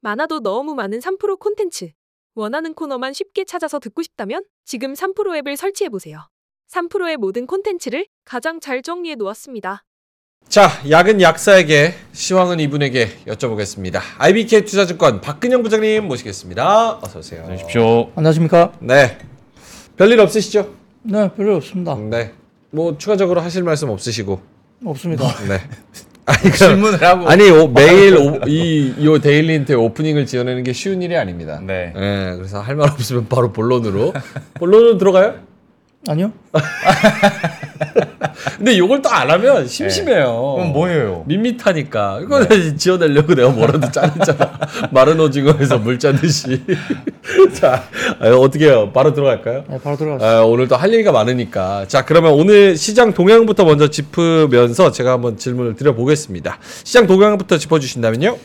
많아도 너무 많은 3프로 콘텐츠. 원하는 코너만 쉽게 찾아서 듣고 싶다면 지금 3프로 앱을 설치해보세요. 3프로의 모든 콘텐츠를 가장 잘 정리해 놓았습니다. 자, 약은 약사에게, 시황은 이분에게 여쭤보겠습니다. IBK 투자증권 박근형 부장님 모시겠습니다. 어서 오세요. 안녕하십시오. 안녕하십니까? 네. 별일 없으시죠? 네, 별로 없습니다. 네. 뭐 추가적으로 하실 말씀 없으시고. 없습니다. 네. 아니, 질문을 하고. 아니 오, 매일 오, 이, 이 데일리 힌트 오프닝을 지어내는 게 쉬운 일이 아닙니다. 네. 예, 그래서 할 말 없으면 바로 본론으로. 본론으로 들어가요? 아니요? 근데 이걸 또 안 하면 심심해요. 그럼 뭐예요? 밋밋하니까. 이거는 지어내려고 내가 뭐라도 짜냈잖아. 마른 오징어에서 물 짜듯이. 자, 아, 어떻게 해요? 바로 들어갈까요? 네, 바로 들어가시죠. 아, 오늘 또 할 얘기가 많으니까. 자, 그러면 오늘 시장 동향부터 먼저 짚으면서 제가 한번 질문을 드려보겠습니다. 시장 동향부터 짚어주신다면요?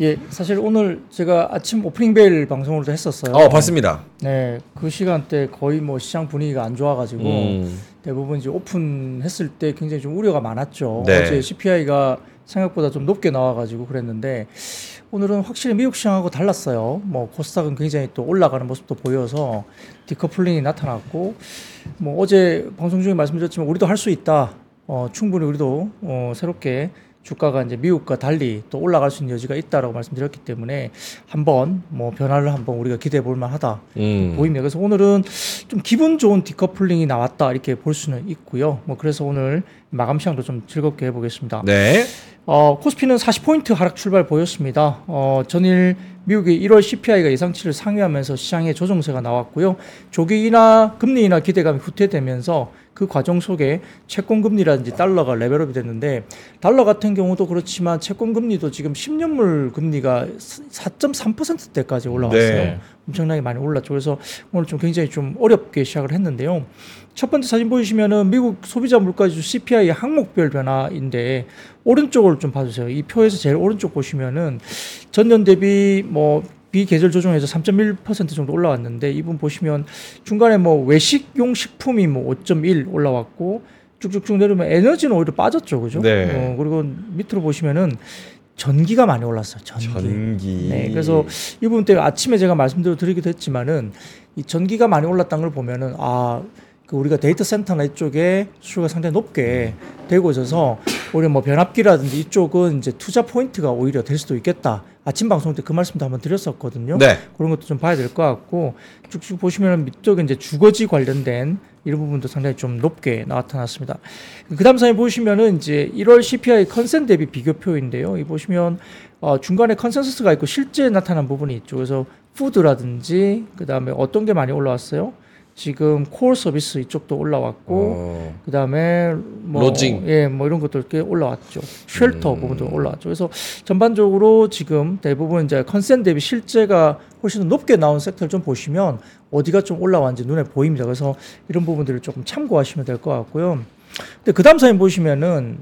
예, 사실 오늘 제가 아침 오프닝 벨 방송을 했었어요. 어, 봤습니다. 네, 그 시간대 거의 뭐 시장 분위기가 안 좋아가지고 음. 대부분 이제 오픈했을 때 굉장히 좀 우려가 많았죠. 네. 어제 CPI가 생각보다 좀 높게 나와가지고 그랬는데 오늘은 확실히 미국 시장하고 달랐어요. 뭐 코스닥은 굉장히 또 올라가는 모습도 보여서 디커플링이 나타났고 뭐 어제 방송 중에 말씀드렸지만 우리도 할 수 있다. 어, 충분히 우리도 어, 새롭게 주가가 이제 미국과 달리 또 올라갈 수 있는 여지가 있다라고 말씀드렸기 때문에 한번 뭐 변화를 한번 우리가 기대해 볼 만하다 음. 보입니다. 그래서 오늘은 좀 기분 좋은 디커플링이 나왔다 이렇게 볼 수는 있고요. 뭐 그래서 오늘 마감 시장도 좀 즐겁게 해보겠습니다. 네. 어, 코스피는 40포인트 하락 출발 보였습니다. 어, 전일 미국의 1월 CPI가 예상치를 상회하면서 시장에 조정세가 나왔고요. 조기 인하, 금리 인하 기대감이 후퇴되면서 그 과정 속에 채권 금리라든지 달러가 레벨업이 됐는데 달러 같은 경우도 그렇지만 채권 금리도 지금 10년물 금리가 4.3%대까지 올라왔어요. 네. 엄청나게 많이 올랐죠. 그래서 오늘 좀 굉장히 좀 어렵게 시작을 했는데요. 첫 번째 사진 보시면은 미국 소비자 물가지수 CPI 항목별 변화인데 오른쪽을 좀 봐주세요. 이 표에서 제일 오른쪽 보시면은 전년 대비 뭐 비계절 조정에서 3.1% 정도 올라왔는데 이분 보시면 중간에 뭐 외식용 식품이 뭐 5.1 올라왔고 쭉쭉쭉 내려오면 에너지는 오히려 빠졌죠, 그죠? 네. 어, 그리고 밑으로 보시면은 전기가 많이 올랐어요. 전기. 전기. 네, 그래서 이 부분 때문에 아침에 제가 말씀드려 드리기도 했지만은 이 전기가 많이 올랐다는 걸 보면은 아, 그 우리가 데이터 센터나 이쪽에 수요가 상당히 높게 되고 있어서 오히려 뭐 변압기라든지 이쪽은 이제 투자 포인트가 오히려 될 수도 있겠다. 아침 방송 때 그 말씀도 한번 드렸었거든요. 네. 그런 것도 좀 봐야 될 것 같고 쭉쭉 보시면 밑쪽에 이제 주거비 관련된 이런 부분도 상당히 좀 높게 나타났습니다. 그 다음 사진 보시면은 이제 1월 CPI 컨센 대비 비교표인데요. 이 보시면 어, 중간에 컨센서스가 있고 실제 나타난 부분이 있죠. 그래서 food라든지 그 다음에 어떤 게 많이 올라왔어요? 지금 core service 이쪽도 올라왔고 어. 그다음에 뭐 lodging. 예, 뭐 이런 것들 꽤 올라왔죠. shelter 음. 부분도 올라왔죠. 그래서 전반적으로 지금 대부분 이제 컨센 대비 실제가 훨씬 더 높게 나온 섹터를 좀 보시면 어디가 좀 올라왔는지 눈에 보입니다. 그래서 이런 부분들을 조금 참고하시면 될 것 같고요. 근데 그다음 사진 보시면은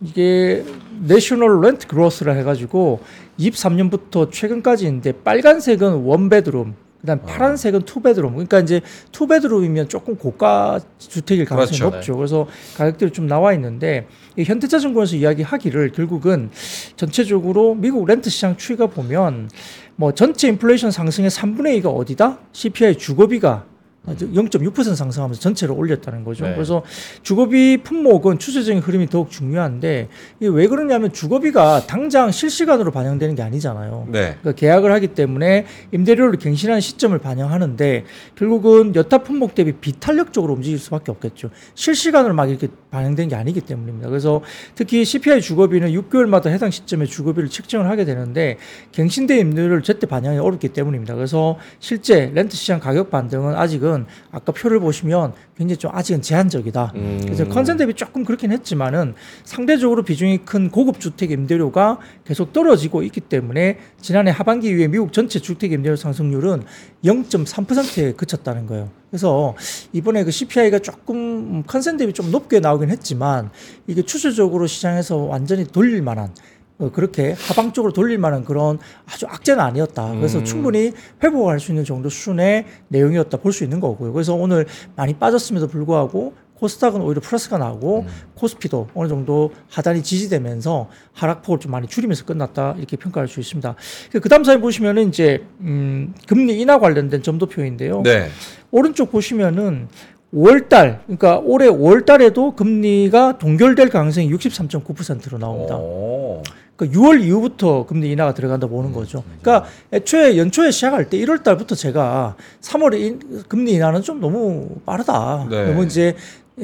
이게 national rent growth라 해가지고 23년부터 최근까지인데 빨간색은 one bedroom 그다음 파란색은 two bedroom. 그러니까 이제 two bedroom이면 조금 고가 주택일 가능성이 그렇죠. 높죠. 그래서 가격들이 좀 나와 있는데 이 현대차증권에서 이야기하기를 결국은 전체적으로 미국 렌트 시장 추이가 보면 뭐 전체 인플레이션 상승의 3분의 2가 어디다? CPI 주거비가 0.6% 상승하면서 전체를 올렸다는 거죠. 네. 그래서 주거비 품목은 추세적인 흐름이 더욱 중요한데 이게 왜 그러냐면 주거비가 당장 실시간으로 반영되는 게 아니잖아요. 네. 그러니까 계약을 하기 때문에 임대료를 갱신하는 시점을 반영하는데 결국은 여타 품목 대비 비탄력적으로 움직일 수밖에 없겠죠. 실시간으로 막 이렇게 반영된 게 아니기 때문입니다. 그래서 특히 CPI 주거비는 6개월마다 해당 시점에 주거비를 책정을 하게 되는데 갱신된 임대료를 제때 반영이 어렵기 때문입니다. 그래서 실제 렌트 시장 가격 반등은 아직은 아까 표를 보시면 굉장히 좀 아직은 제한적이다. 음. 그래서 컨센 대비 조금 그렇긴 했지만은 상대적으로 비중이 큰 고급 주택 임대료가 계속 떨어지고 있기 때문에 지난해 하반기 이후에 미국 전체 주택 임대료 상승률은 0.3%에 그쳤다는 거예요. 그래서 이번에 그 CPI가 조금 컨센 대비 좀 높게 나오긴 했지만 이게 추세적으로 시장에서 완전히 돌릴 만한 어, 그렇게 하방적으로 돌릴 만한 그런 아주 악재는 아니었다. 그래서 음. 충분히 회복할 수 있는 정도 수준의 내용이었다 볼 수 있는 거고요. 그래서 오늘 많이 빠졌음에도 불구하고 코스닥은 오히려 플러스가 나고 음. 코스피도 어느 정도 하단이 지지되면서 하락폭을 좀 많이 줄이면서 끝났다 이렇게 평가할 수 있습니다. 그 다음 사진 보시면은 이제 음, 금리 인하 관련된 점도표인데요. 네. 오른쪽 보시면은 5월달 그러니까 올해 5월달에도 금리가 동결될 가능성이 63.9%로 나옵니다. 오. 그러니까 6월 이후부터 금리 인하가 들어간다 보는 음, 거죠. 그러니까 애초에 연초에 시작할 때 1월 달부터 제가 3월에 인, 금리 인하는 좀 너무 빠르다. 네. 너무 이제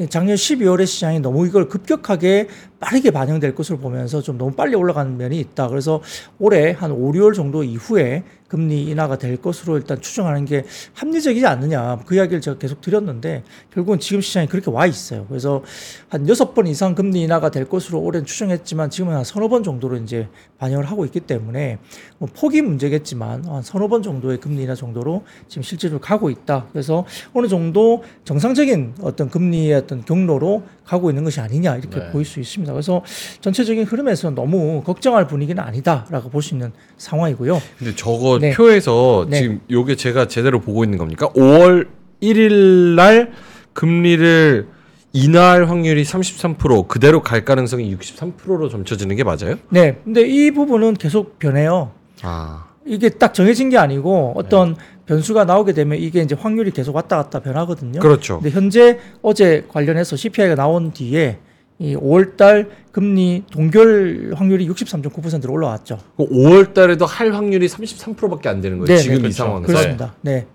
작년 12월에 시장이 너무 이걸 급격하게 빠르게 반영될 것으로 보면서 좀 너무 빨리 올라가는 면이 있다. 그래서 올해 한 5, 6월 정도 이후에 금리 인하가 될 것으로 일단 추정하는 게 합리적이지 않느냐. 그 이야기를 제가 계속 드렸는데 결국은 지금 시장이 그렇게 와 있어요. 그래서 한 여섯 번 이상 금리 인하가 될 것으로 올해는 추정했지만 지금은 한 서너 번 정도로 이제 반영을 하고 있기 때문에 뭐 폭이 문제겠지만 한 서너 번 정도의 금리 인하 정도로 지금 실제로 가고 있다. 그래서 어느 정도 정상적인 어떤 금리의 어떤 경로로 가고 있는 것이 아니냐 이렇게 네. 보일 수 있습니다. 그래서 전체적인 흐름에서 너무 걱정할 분위기는 아니다라고 볼 수 있는 상황이고요. 근데 저거 네. 표에서 네. 지금 요게 제가 제대로 보고 있는 겁니까? 5월 1일 날 금리를 인하할 확률이 33% 그대로 갈 가능성이 63%로 점쳐지는 게 맞아요? 네, 근데 이 부분은 계속 변해요. 아. 이게 딱 정해진 게 아니고 어떤 변수가 나오게 되면 이게 이제 확률이 계속 왔다 갔다 변하거든요. 그렇죠. 근데 현재 어제 관련해서 CPI가 나온 뒤에 이 5월 달 금리 동결 확률이 63.9%로 올라왔죠. 5월 달에도 할 확률이 33%밖에 안 되는 거예요. 네, 지금 네, 이 상황에서. 그렇습니다. 네.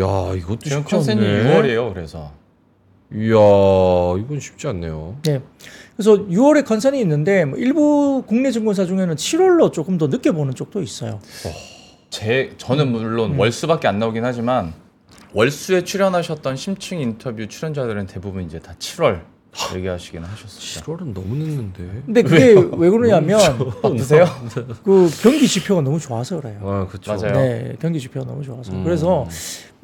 야, 이것도 쉽지 않네. 6월이에요. 그래서 이야, 이건 쉽지 않네요. 네. 그래서 6월에 컨센이 있는데 뭐 일부 국내 증권사 중에는 7월로 조금 더 늦게 보는 쪽도 있어요. 제 저는 물론 음. 월수밖에 안 나오긴 하지만 월수에 출연하셨던 심층 인터뷰 출연자들은 대부분 이제 다 7월 얘기하시긴 하셨어요. 7월은 너무 늦는데. 근데 그게 왜 그러냐면 바쁘세요? 그 경기 지표가 너무 좋아서 그래요. 아, 그렇죠. 맞아요. 네, 경기 지표가 너무 좋아서. 음. 그래서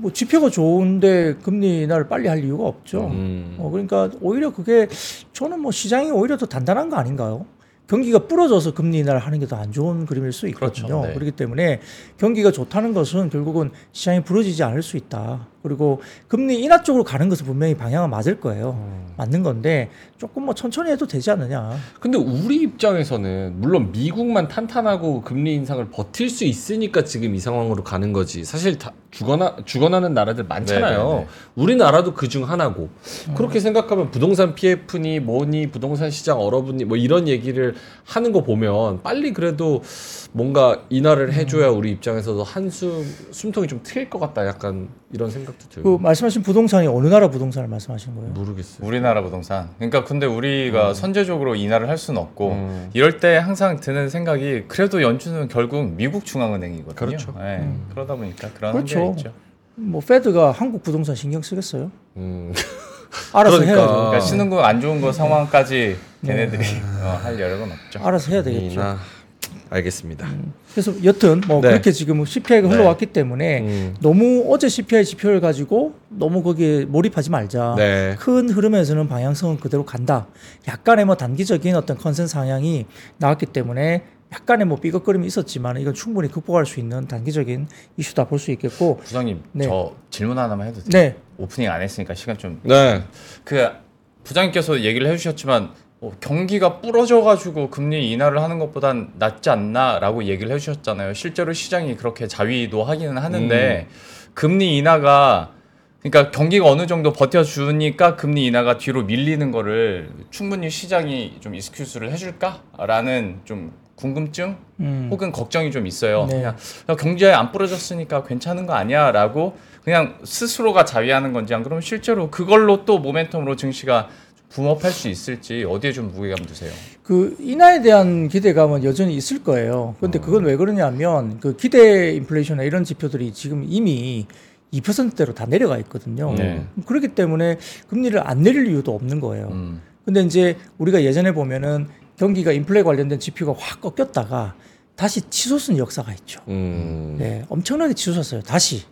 뭐 지표가 좋은데 금리 인하를 빨리 할 이유가 없죠. 음. 어, 그러니까 오히려 그게 저는 뭐 시장이 오히려 더 단단한 거 아닌가요? 경기가 부러져서 금리 인하를 하는 게 더 안 좋은 그림일 수 있거든요. 그렇죠, 네. 그렇기 때문에 경기가 좋다는 것은 결국은 시장이 부러지지 않을 수 있다. 그리고 금리 인하 쪽으로 가는 것은 분명히 방향은 맞을 거예요. 음. 맞는 건데 조금 뭐 천천히 해도 되지 않느냐. 근데 우리 입장에서는 물론 미국만 탄탄하고 금리 인상을 버틸 수 있으니까 지금 이 상황으로 가는 거지. 사실 다 죽어나 죽어나는 나라들 많잖아요. 네네네. 우리나라도 그 중 하나고. 그렇게 생각하면 부동산 PF니 뭐니 부동산 시장 얼어붙니 뭐 이런 얘기를 하는 거 보면 빨리 그래도 뭔가 인하를 해줘야 우리 입장에서도 한숨 숨통이 좀 트일 것 같다. 약간 이런 생각 도그 들고. 말씀하신 부동산이 어느 나라 부동산을 말씀하시는 거예요? 모르겠어요. 우리나라 부동산. 그러니까 근데 우리가 선제적으로 인하를 할 수는 없고 음. 이럴 때 항상 드는 생각이 그래도 연준은 결국 미국 중앙은행이거든요. 그렇죠. 네, 음. 그러다 보니까 그런 그렇죠. 한계가 있죠. 뭐 페드가 한국 부동산 신경 쓰겠어요? 음. 알아서 그러니까. 해야죠. 그러니까 신흥국 안 좋은 거 상황까지 네. 걔네들이 어, 할 여력은 없죠. 알아서 해야 되겠죠. 인하. 알겠습니다. 그래서 여튼 뭐 네. 그렇게 지금 CPI가 네. 흘러왔기 때문에 음. 너무 어제 CPI 지표를 가지고 너무 거기에 몰입하지 말자. 네. 큰 흐름에서는 방향성은 그대로 간다. 약간의 뭐 단기적인 어떤 컨센 상향이 나왔기 때문에 약간의 뭐 삐걱거림이 있었지만 이건 충분히 극복할 수 있는 단기적인 이슈다 볼 수 있겠고. 부장님 네. 저 질문 하나만 해도 돼요? 네. 오프닝 안 했으니까 시간 좀 네. 그 부장님께서 얘기를 해주셨지만 어, 경기가 부러져가지고 금리 인하를 하는 것보단 낫지 않나라고 얘기를 해주셨잖아요. 실제로 시장이 그렇게 자위도 하기는 하는데 금리 인하가 그러니까 경기가 어느 정도 버텨주니까 금리 인하가 뒤로 밀리는 거를 충분히 시장이 좀 이스큐스를 해줄까라는 좀 궁금증 음. 혹은 걱정이 좀 있어요. 네. 그냥 야, 경제 안 부러졌으니까 괜찮은 거 아니야라고 그냥 스스로가 자위하는 건지 안 그러면 실제로 그걸로 또 모멘텀으로 증시가 붐업할 수 있을지 어디에 좀 무게감 두세요? 그 인하에 대한 기대감은 여전히 있을 거예요. 그런데 그건 왜 그러냐면 그 기대 인플레이션이나 이런 지표들이 지금 이미 2%대로 다 내려가 있거든요. 네. 그렇기 때문에 금리를 안 내릴 이유도 없는 거예요. 음. 근데 이제 우리가 예전에 보면은 경기가 인플레 관련된 지표가 확 꺾였다가 다시 치솟은 역사가 있죠. 음. 네, 엄청나게 치솟았어요. 다시.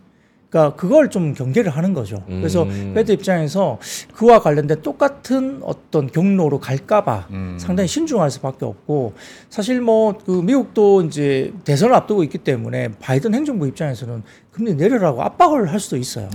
그러니까 그걸 좀 경계를 하는 거죠. 그래서 음. 페드 입장에서 그와 관련된 똑같은 어떤 경로로 갈까봐 음. 상당히 신중할 수밖에 없고 사실 뭐 그 미국도 이제 대선을 앞두고 있기 때문에 바이든 행정부 입장에서는 금리 내려라고 압박을 할 수도 있어요.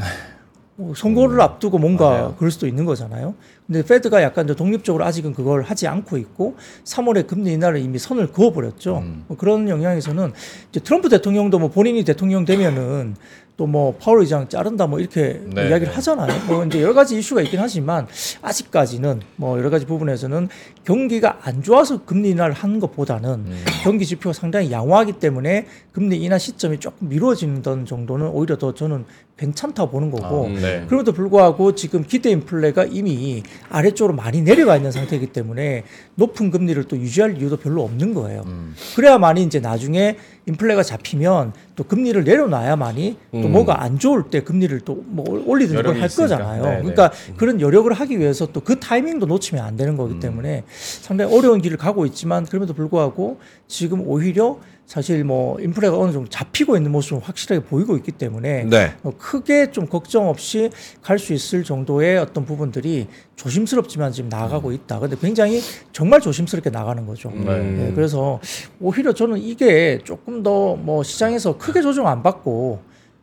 뭐 선거를 앞두고 뭔가 맞아요. 그럴 수도 있는 거잖아요. 근데 페드가 약간 이제 독립적으로 아직은 그걸 하지 않고 있고 3월에 금리 인하를 이미 선을 그어버렸죠. 음. 뭐 그런 영향에서는 이제 트럼프 대통령도 뭐 본인이 대통령 되면은 또 뭐 파월 의장 자른다 뭐 이렇게 네, 이야기를 네. 하잖아요. 뭐 이제 여러 가지 이슈가 있긴 하지만 아직까지는 뭐 여러 가지 부분에서는 경기가 안 좋아서 금리 인하를 하는 것보다는 음. 경기 지표가 상당히 양호하기 때문에 금리 인하 시점이 조금 미뤄지는 정도는 오히려 더 저는 괜찮다고 보는 거고 아, 네. 그럼에도 불구하고 지금 기대 인플레가 이미 아래쪽으로 많이 내려가 있는 상태이기 때문에 높은 금리를 또 유지할 이유도 별로 없는 거예요. 음. 그래야만이 이제 나중에 인플레가 잡히면 또 금리를 내려놔야만이 또 음. 뭐가 안 좋을 때 금리를 또 뭐 올리든 여력이 걸 할. 거잖아요. 네, 네. 그러니까 그런 여력을 하기 위해서 또 그 타이밍도 놓치면 안 되는 거기 때문에 상당히 어려운 길을 가고 있지만 그럼에도 불구하고 지금 오히려 사실 뭐 인플레가 어느 정도 잡히고 있는 모습을 확실하게 보이고 있기 때문에 네. 어, 크게 좀 걱정 없이 갈 수 있을 정도의 어떤 부분들이 조심스럽지만 지금 나아가고 있다. 근데 굉장히 정말 조심스럽게 나가는 거죠. 음. 예, 그래서 오히려 저는 이게 조금 더 뭐 시장에서 크게 조정 안 받고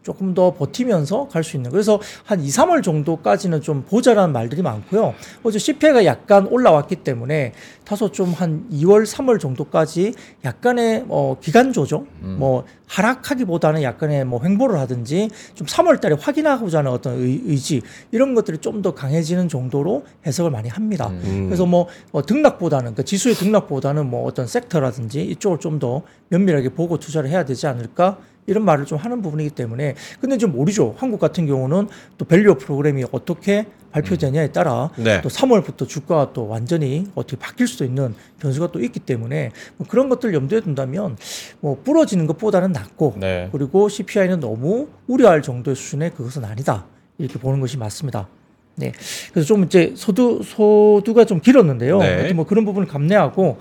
조금 더 버티면서 갈 수 있는. 그래서 한 2, 3월 정도까지는 좀 보자라는 말들이 많고요. 어제 CPI가 약간 올라왔기 때문에 다소 좀 한 2월, 3월 정도까지 약간의 어, 기간 조정, 뭐 하락하기보다는 약간의 뭐 횡보를 하든지 좀 3월 달에 확인하고자 하는 어떤 의, 의지 이런 것들이 좀 더 강해지는 정도로 해석을 많이 합니다. 음. 그래서 뭐 어, 등락보다는 그 지수의 등락보다는 뭐 어떤 섹터라든지 이쪽을 좀 더 면밀하게 보고 투자를 해야 되지 않을까 이런 말을 좀 하는 부분이기 때문에 근데 좀 모르죠. 한국 같은 경우는 또 value 프로그램이 어떻게 발표되냐에 따라 네. 또 3월부터 주가가 또 완전히 어떻게 바뀔 수도 있는 변수가 또 있기 때문에 뭐 그런 것들 염두에 둔다면 뭐 부러지는 것보다는 낫고 네. 그리고 CPI는 너무 우려할 정도의 수준의 그것은 아니다 이렇게 보는 것이 맞습니다. 네, 그래서 좀 이제 소두 소두가 좀 길었는데요. 네. 뭐 그런 부분을 감내하고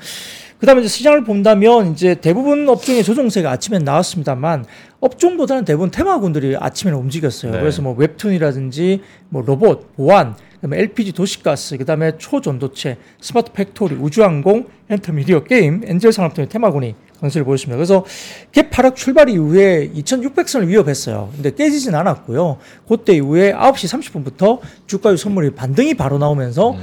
그다음에 이제 시장을 본다면 이제 대부분 업종의 조정세가 아침에 나왔습니다만 업종보다는 대부분 테마군들이 아침에는 움직였어요. 네. 그래서 뭐 웹툰이라든지 뭐 로봇, 보안, 그다음에 LPG 도시가스, 그다음에 초전도체, 스마트 팩토리, 우주항공, 엔터미디어 게임, 엔젤 산업 등의 테마군이 강세를 보였습니다. 그래서 갭 하락 출발 이후에 2,600선을 위협했어요. 근데 깨지진 않았고요. 그때 이후에 9시 30분부터 주가의 선물이 반등이 바로 나오면서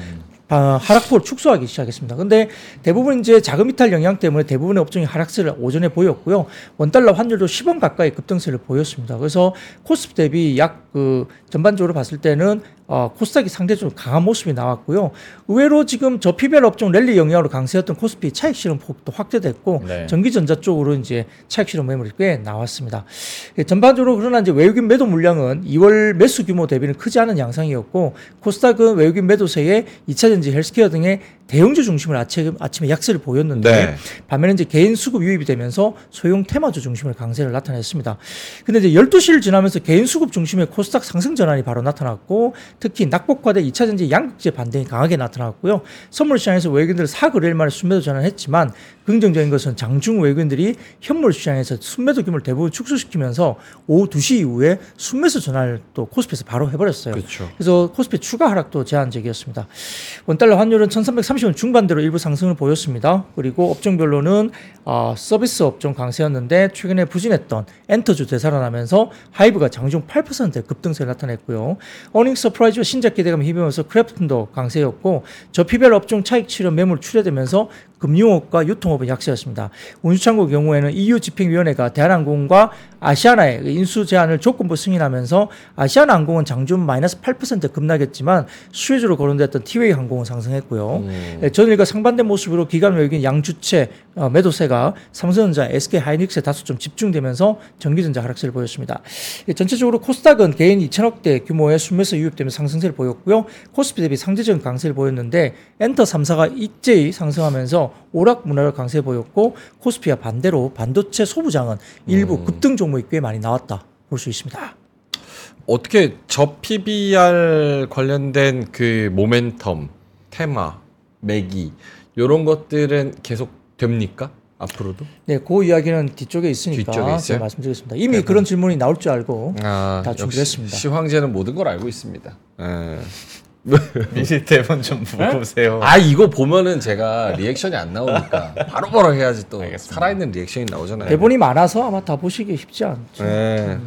아, 하락폭을 축소하기 시작했습니다. 근데 대부분 이제 자금 이탈 영향 때문에 대부분의 업종이 하락세를 오전에 보였고요. 원달러 환율도 10원 가까이 급등세를 보였습니다. 그래서 코스피 대비 약 그 전반적으로 봤을 때는 어, 코스닥이 상대적으로 강한 모습이 나왔고요. 의외로 지금 저PBR 업종 랠리 영향으로 강세였던 코스피 차익 실현 폭도 확대됐고 네. 전기전자 쪽으로 이제 차익 실현 매물이 꽤 나왔습니다. 예, 전반적으로 그러나 이제 외국인 매도 물량은 2월 매수 규모 대비는 크지 않은 양상이었고 코스닥은 외국인 매도세에 2차전지 헬스케어 등의 대형주 중심을 아침, 아침에 약세를 보였는데 네. 반면에 이제 개인 수급 유입이 되면서 소형 테마주 중심을 강세를 나타냈습니다. 근데 이제 12시를 지나면서 개인 수급 중심의 코스닥 상승 전환이 바로 나타났고 특히 낙폭과대 2차 전지 양극재 반등이 강하게 나타났고요. 선물 시장에서 외국인들 사거래일 만에 순매도 전환했지만 긍정적인 것은 장중 외국인들이 현물 시장에서 순매도 규모를 대부분 축소시키면서 오후 2시 이후에 순매수 전환을 또 코스피에서 바로 해버렸어요. 그렇죠. 그래서 코스피 추가 하락도 제한적이었습니다. 원달러 환율은 1330원 중반대로 일부 상승을 보였습니다. 그리고 업종별로는 어, 서비스 업종 강세였는데 최근에 부진했던 엔터주 되살아나면서 하이브가 장중 8%의 급등세를 나타냈고요. 어닝 서프라이즈와 신작 기대감을 힘입으면서 크래프톤도 강세였고 저PBR 업종 차익 실현 매물 출회되면서 금융업과 유통업은 약세였습니다. 운수창고 경우에는 EU 집행위원회가 대한항공과 아시아나의 인수 제한을 조건부 승인하면서 아시아나 항공은 장중 마이너스 8% 급락했지만 수혜주로 거론됐던 티웨이 항공은 상승했고요. 음. 예, 전일과 상반된 모습으로 기관 외국인 양주체 어, 매도세가 삼성전자, SK 하이닉스에 다소 좀 집중되면서 전기전자 하락세를 보였습니다. 예, 전체적으로 코스닥은 개인 2천억대 규모의 순매수 유입되면서 상승세를 보였고요. 코스피 대비 상대적인 강세를 보였는데 엔터 3사가 일제히 상승하면서 오락 문화를 강세 보였고 코스피와 반대로 반도체 소부장은 일부 급등 종목이 꽤 많이 나왔다 볼 수 있습니다. 어떻게 저 PBR 관련된 그 모멘텀, 테마, 매기 이런 것들은 계속 됩니까? 앞으로도? 네, 그 이야기는 뒤쪽에 있으니까 뒤쪽에 있어요? 제가 말씀드리겠습니다. 이미 그런 질문이 나올 줄 알고 아, 다 준비했습니다. 시황제는 모든 걸 알고 있습니다. 예. 미리 대본 좀 보세요. 아 이거 보면은 제가 리액션이 안 나오니까 바로 바로 해야지 또 알겠습니다. 살아있는 리액션이 나오잖아요. 대본이 많아서 아마 다 보시기 쉽지 않죠. 예.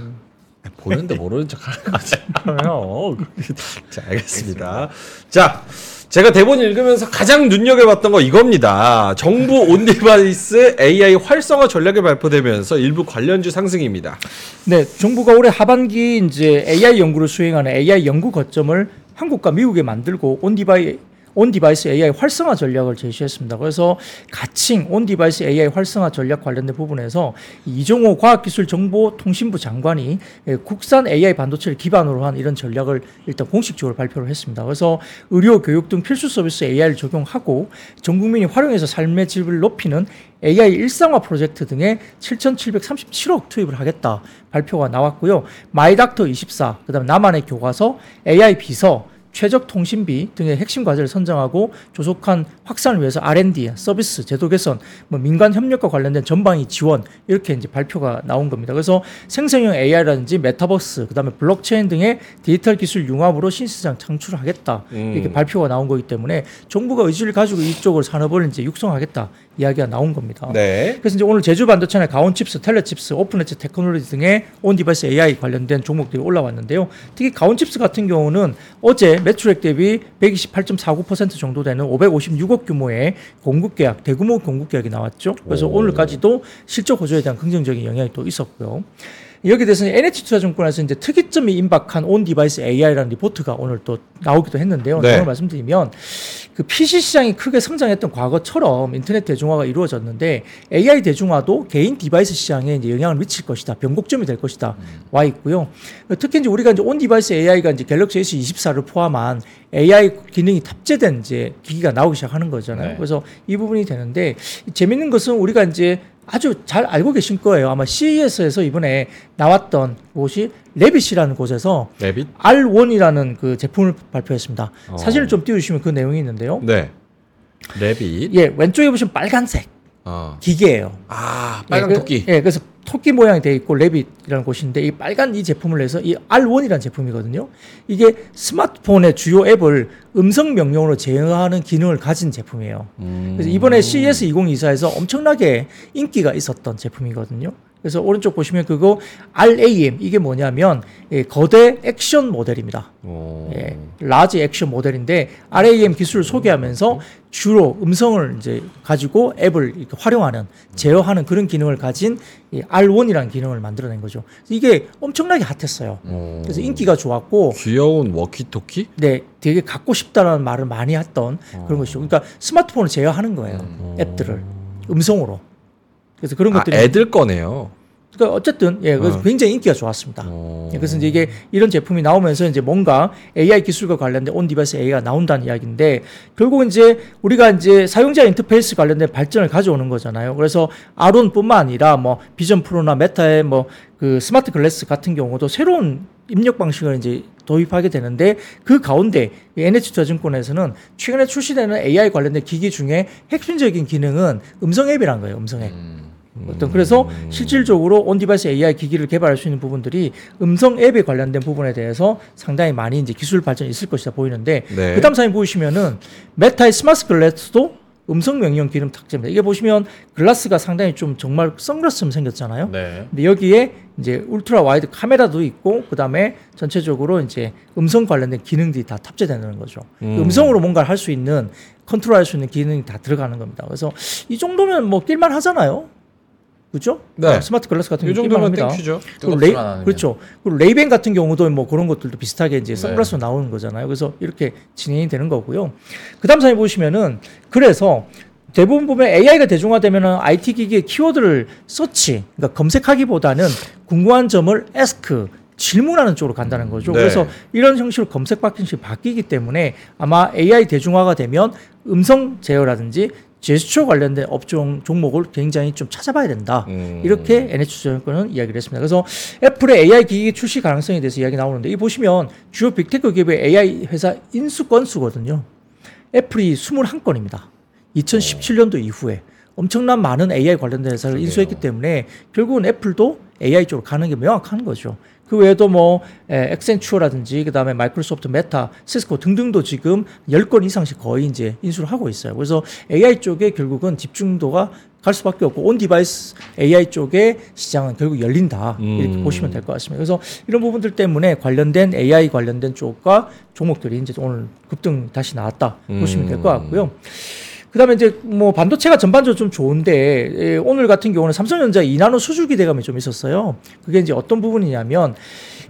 보는데 모르는 척 하는 거잖아요. 자, 알겠습니다. 자, 제가 대본 읽으면서 가장 눈여겨봤던 거 이겁니다. 정부 on-device AI 활성화 전략이 발표되면서 일부 관련주 상승입니다. 네, 정부가 올해 하반기 이제 AI 연구를 수행하는 AI 연구 거점을 한국과 미국에 만들고 on-devi on-device AI 활성화 전략을 제시했습니다. 그래서 가칭 on-device AI 활성화 전략 관련된 부분에서 이종호 과학기술정보통신부 장관이 예, 국산 AI 반도체를 기반으로 한 이런 전략을 일단 공식적으로 발표를 했습니다. 그래서 의료, 교육 등 필수 서비스 AI를 적용하고 전 국민이 활용해서 삶의 질을 높이는 AI 일상화 프로젝트 등에 7,737억 투입을 하겠다 발표가 나왔고요. 마이닥터 24, 그다음 나만의 교과서, AI 비서, 최적 통신비 등의 핵심 과제를 선정하고 조속한 확산을 위해서 R&D, 서비스, 제도 개선, 뭐 민간 협력과 관련된 전방위 지원 이렇게 이제 발표가 나온 겁니다. 그래서 생성형 AI라든지 메타버스, 그다음에 블록체인 등의 디지털 기술 융합으로 신시장 창출하겠다. 이렇게 발표가 나온 거기 때문에 정부가 의지를 가지고 이쪽을 산업을 이제 육성하겠다 이야기가 나온 겁니다. 네. 그래서 이제 오늘 제주 반도체나 가온 칩스, 텔레 칩스, 오픈 엣지 테크놀로지 등의 on-device AI 관련된 종목들이 올라왔는데요. 특히 가온 칩스 같은 경우는 어제 매출액 대비 128.49% 정도 되는 556억 규모의 공급 계약, 대규모 공급 계약이 나왔죠. 그래서 오. 오늘까지도 실적 호조에 대한 긍정적인 영향이 또 있었고요. 여기에 대해서는 NH투자증권에서 이제 특이점이 임박한 on-device AI라는 리포트가 오늘 또 나오기도 했는데요. 네. 내용을 말씀드리면 그 PC 시장이 크게 성장했던 과거처럼 인터넷 대중화가 이루어졌는데 AI 대중화도 개인 디바이스 시장에 이제 영향을 미칠 것이다. 변곡점이 될 것이다. 와 있고요. 특히 이제 우리가 이제 on-device AI가 이제 갤럭시 S24를 포함한 AI 기능이 탑재된 이제 기기가 나오기 시작하는 거잖아요. 네. 그래서 이 부분이 되는데 재밌는 것은 우리가 이제 아주 잘 알고 계신 거예요. 아마 CES에서 이번에 나왔던 곳이 레빗이라는 곳에서 레빗? R1이라는 그 제품을 발표했습니다. 어. 사진을 좀 띄워주시면 그 내용이 있는데요. 네. 레빗. 예, 왼쪽에 보시면 빨간색 어. 기계예요. 아, 빨간 예, 그- 토끼. 예, 그래서 토끼 모양이 돼 있고 레빗이라는 곳인데 이 빨간 이 제품을 내서 이 R1이라는 제품이거든요. 이게 스마트폰의 주요 앱을 음성 명령으로 제어하는 기능을 가진 제품이에요. 음. 그래서 이번에 CES 2024에서 엄청나게 인기가 있었던 제품이거든요. 그래서 오른쪽 보시면 그거 LAM 이게 뭐냐면 예, 거대 액션 모델입니다. 어. 예, 라지 액션 모델인데 RAM 기술을 소개하면서 주로 음성을 이제 가지고 앱을 이렇게 활용하는 제어하는 그런 기능을 가진 이 R1이라는 기능을 만들어낸 거죠. 이게 엄청나게 핫했어요. 어. 그래서 인기가 좋았고 귀여운 워키토키? 네, 되게 갖고 싶다라는 말을 많이 했던 그런 것이죠. 그러니까 스마트폰을 제어하는 거예요. 앱들을 음성으로. 그래서 그런 아, 것들이 애들 거네요. 그러니까 어쨌든 예, 그래서 어. 굉장히 인기가 좋았습니다. 어. 예, 그래서 이제 이게 이런 제품이 나오면서 이제 뭔가 AI 기술과 관련된 on-device AI가 나온다는 이야기인데 결국 이제 우리가 이제 사용자 인터페이스 관련된 발전을 가져오는 거잖아요. 그래서 R1뿐만 아니라 뭐 비전 프로나 메타의 뭐 그 smart glass 같은 경우도 새로운 입력 방식을 이제 도입하게 되는데 그 가운데 이 NH투자증권에서는 최근에 출시되는 AI 관련된 기기 중에 핵심적인 기능은 음성 앱이란 거예요. 음성 앱. 어떤 그래서 실질적으로 on-device AI 기기를 개발할 수 있는 부분들이 음성 앱에 관련된 부분에 대해서 상당히 많이 이제 기술 발전이 있을 것이다 보이는데 네. 그다음 사진 보시면은 메타의 smart glass도 음성 명령 기능 탑재입니다. 이게 보시면 glass가 상당히 좀 정말 선글라스처럼 생겼잖아요. 네. 근데 여기에 이제 ultra wide 카메라도 있고 그다음에 전체적으로 이제 음성 관련된 기능들이 다 탑재되는 거죠. 음. 음성으로 뭔가를 할 수 있는 컨트롤할 수 있는 기능이 다 들어가는 겁니다. 그래서 이 정도면 뭐 낄만 하잖아요. 그죠? 네. 어, smart glass 같은 이 경우 정도면. thank you죠. 그리고 않으면. 그렇죠. 그리고 레이벤 같은 경우도 뭐 그런 것들도 비슷하게 이제 네. 선글라스로 나오는 거잖아요. 그래서 이렇게 진행이 되는 거고요. 그다음 사진 보시면은 그래서 대부분 보면 AI가 대중화되면은 IT 기기의 키워드를 서치, 그러니까 검색하기보다는 궁금한 점을 ask 질문하는 쪽으로 간다는 거죠. 네. 그래서 이런 형식으로 검색 방식이 바뀌기 때문에 아마 AI 대중화가 되면 음성 제어라든지 제스처 관련된 업종 종목을 굉장히 좀 찾아봐야 된다. 음. 이렇게 NH투자증권은 이야기를 했습니다. 그래서 애플의 AI 기기 출시 가능성에 대해서 이야기 나오는데 이 보시면 주요 빅테크 기업의 AI 회사 인수 건수거든요. 애플이 21건입니다. 2017년도 이후에 엄청난 많은 AI 관련된 회사를 인수했기 때문에 결국은 애플도 AI 쪽으로 가는 게 명확한 거죠. 그 외에도 뭐 에, 엑센추어라든지 그다음에 마이크로소프트, 메타, 시스코 등등도 지금 10건 이상씩 거의 이제 인수를 하고 있어요. 그래서 AI 쪽에 결국은 집중도가 갈 수밖에 없고 on-device AI 쪽의 시장은 결국 열린다 이렇게 음. 보시면 될 것 같습니다. 그래서 이런 부분들 때문에 관련된 AI 관련된 쪽과 종목들이 이제 오늘 급등 다시 나왔다 보시면 될 것 같고요. 그다음에 이제 뭐 반도체가 전반적으로 좀 좋은데 예, 오늘 같은 경우는 삼성전자 2나노 수주 기대감이 좀 있었어요. 그게 이제 어떤 부분이냐면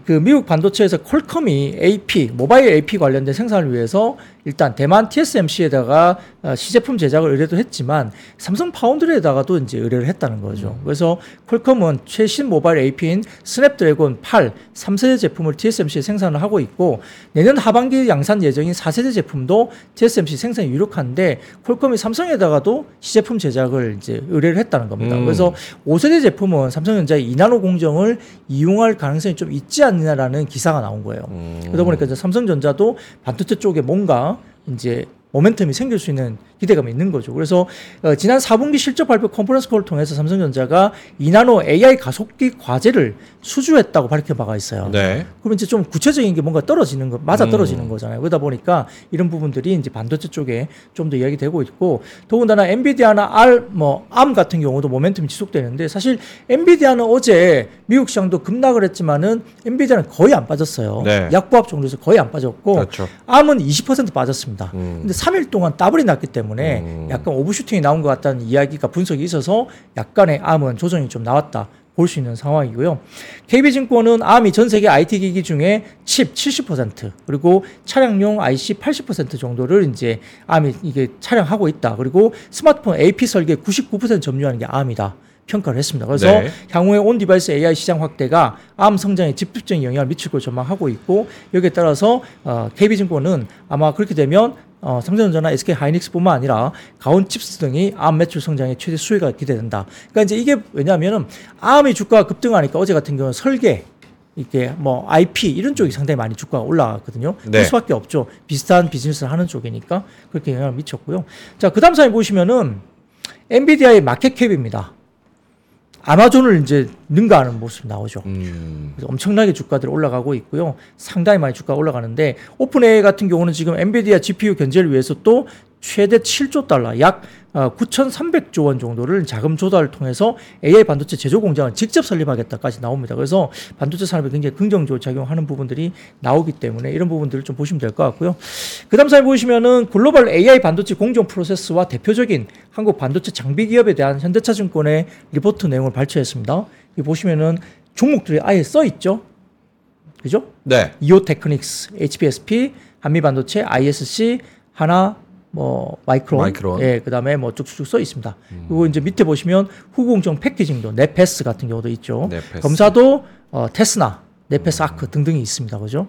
그 미국 반도체에서 퀄컴이 AP 모바일 AP 관련된 생산을 위해서 일단 대만 TSMC에다가 어, 시제품 제작을 의뢰도 했지만 삼성 foundry에다가도 이제 의뢰를 했다는 거죠. 그래서 퀄컴은 최신 모바일 AP인 스냅드래곤 8 3세대 제품을 TSMC에 생산을 하고 있고 내년 하반기 양산 예정인 4세대 제품도 TSMC 생산이 유력한데 퀄컴이 삼성에다가도 시제품 제작을 이제 의뢰를 했다는 겁니다. 음. 그래서 5세대 제품은 삼성전자의 2나노 공정을 이용할 가능성이 좀 있지 않느냐라는 기사가 나온 거예요. 음. 그러다 보니까 이제 삼성전자도 반도체 쪽에 뭔가 이제 모멘텀이 생길 수 있는 기대감이 있는 거죠. 그래서 어, 지난 4분기 실적 발표 컨퍼런스 콜을 통해서 삼성전자가 2나노 AI 가속기 과제를 수주했다고 밝힌 바가 있어요. 네. 그러면 이제 좀 구체적인 게 뭔가 떨어지는 거, 맞아 떨어지는 음. 거잖아요. 그러다 보니까 이런 부분들이 이제 반도체 쪽에 좀 더 이야기되고 있고, 더군다나 엔비디아나 R, 뭐, ARM 같은 경우도 모멘텀이 지속되는데, 사실 엔비디아는 어제 미국 시장도 급락을 했지만은 엔비디아는 거의 안 빠졌어요. 네. 약보합 정도에서 거의 안 빠졌고, 그렇죠. ARM은 20% 빠졌습니다. 음. 근데 3일 동안 더블이 났기 때문에 음. 약간 오버슈팅이 나온 것 같다는 이야기가 분석이 있어서 약간의 암은 조정이 좀 나왔다. 볼 수 있는 상황이고요. KB증권은 암이 전 세계 IT 기기 중에 칩 70% 그리고 차량용 IC 80% 정도를 이제 암이 이게 차지하고 있다. 그리고 스마트폰 AP 설계 99% 점유하는 게 암이다. 평가를 했습니다. 그래서 네. 향후에 on-device AI 시장 확대가 암 성장에 직접적인 영향을 미칠 것으로 전망하고 있고 여기에 따라서 어, KB증권은 아마 그렇게 되면 어, 삼성전자나 SK 하이닉스뿐만 아니라 가온 칩스 등이 암 매출 성장의 최대 수혜가 기대된다. 그러니까 이제 이게 왜냐하면은 암의 주가가 급등하니까 어제 같은 경우는 설계 이게 뭐 IP 이런 쪽이 상당히 많이 주가가 올라갔거든요. 네. 그럴 수밖에 없죠. 비슷한 비즈니스를 하는 쪽이니까 그렇게 영향을 미쳤고요. 자, 그다음 사진 보시면은 엔비디아의 market cap입니다. 아마존을 이제 능가하는 모습 나오죠. 음. 그래서 엄청나게 주가들이 올라가고 있고요. 상당히 많이 주가가 올라가는데 오픈AI 같은 경우는 지금 엔비디아 GPU 견제를 위해서 또 최대 7조 달러, 약 9,300조 원 정도를 자금 조달을 통해서 AI 반도체 제조 공장을 직접 설립하겠다까지 나옵니다. 그래서 반도체 산업에 굉장히 긍정적으로 작용하는 부분들이 나오기 때문에 이런 부분들을 좀 보시면 될 것 같고요. 그 다음 사진 보시면은 글로벌 AI 반도체 공정 프로세스와 대표적인 한국 반도체 장비 기업에 대한 현대차증권의 리포트 내용을 발표했습니다. 이 보시면은 종목들이 아예 써 있죠. 그죠? 네. 이오테크닉스, HPSP, 한미반도체, ISC, 하나, 뭐 마이크론, 마이크론. 예, 그다음에 뭐 쭉쭉 써 있습니다. 그리고 이제 밑에 보시면 후공정 패키징도 네페스 같은 경우도 있죠. 네페스. 검사도 어, 테스나, 네페스 아크 등등이 있습니다. 그죠?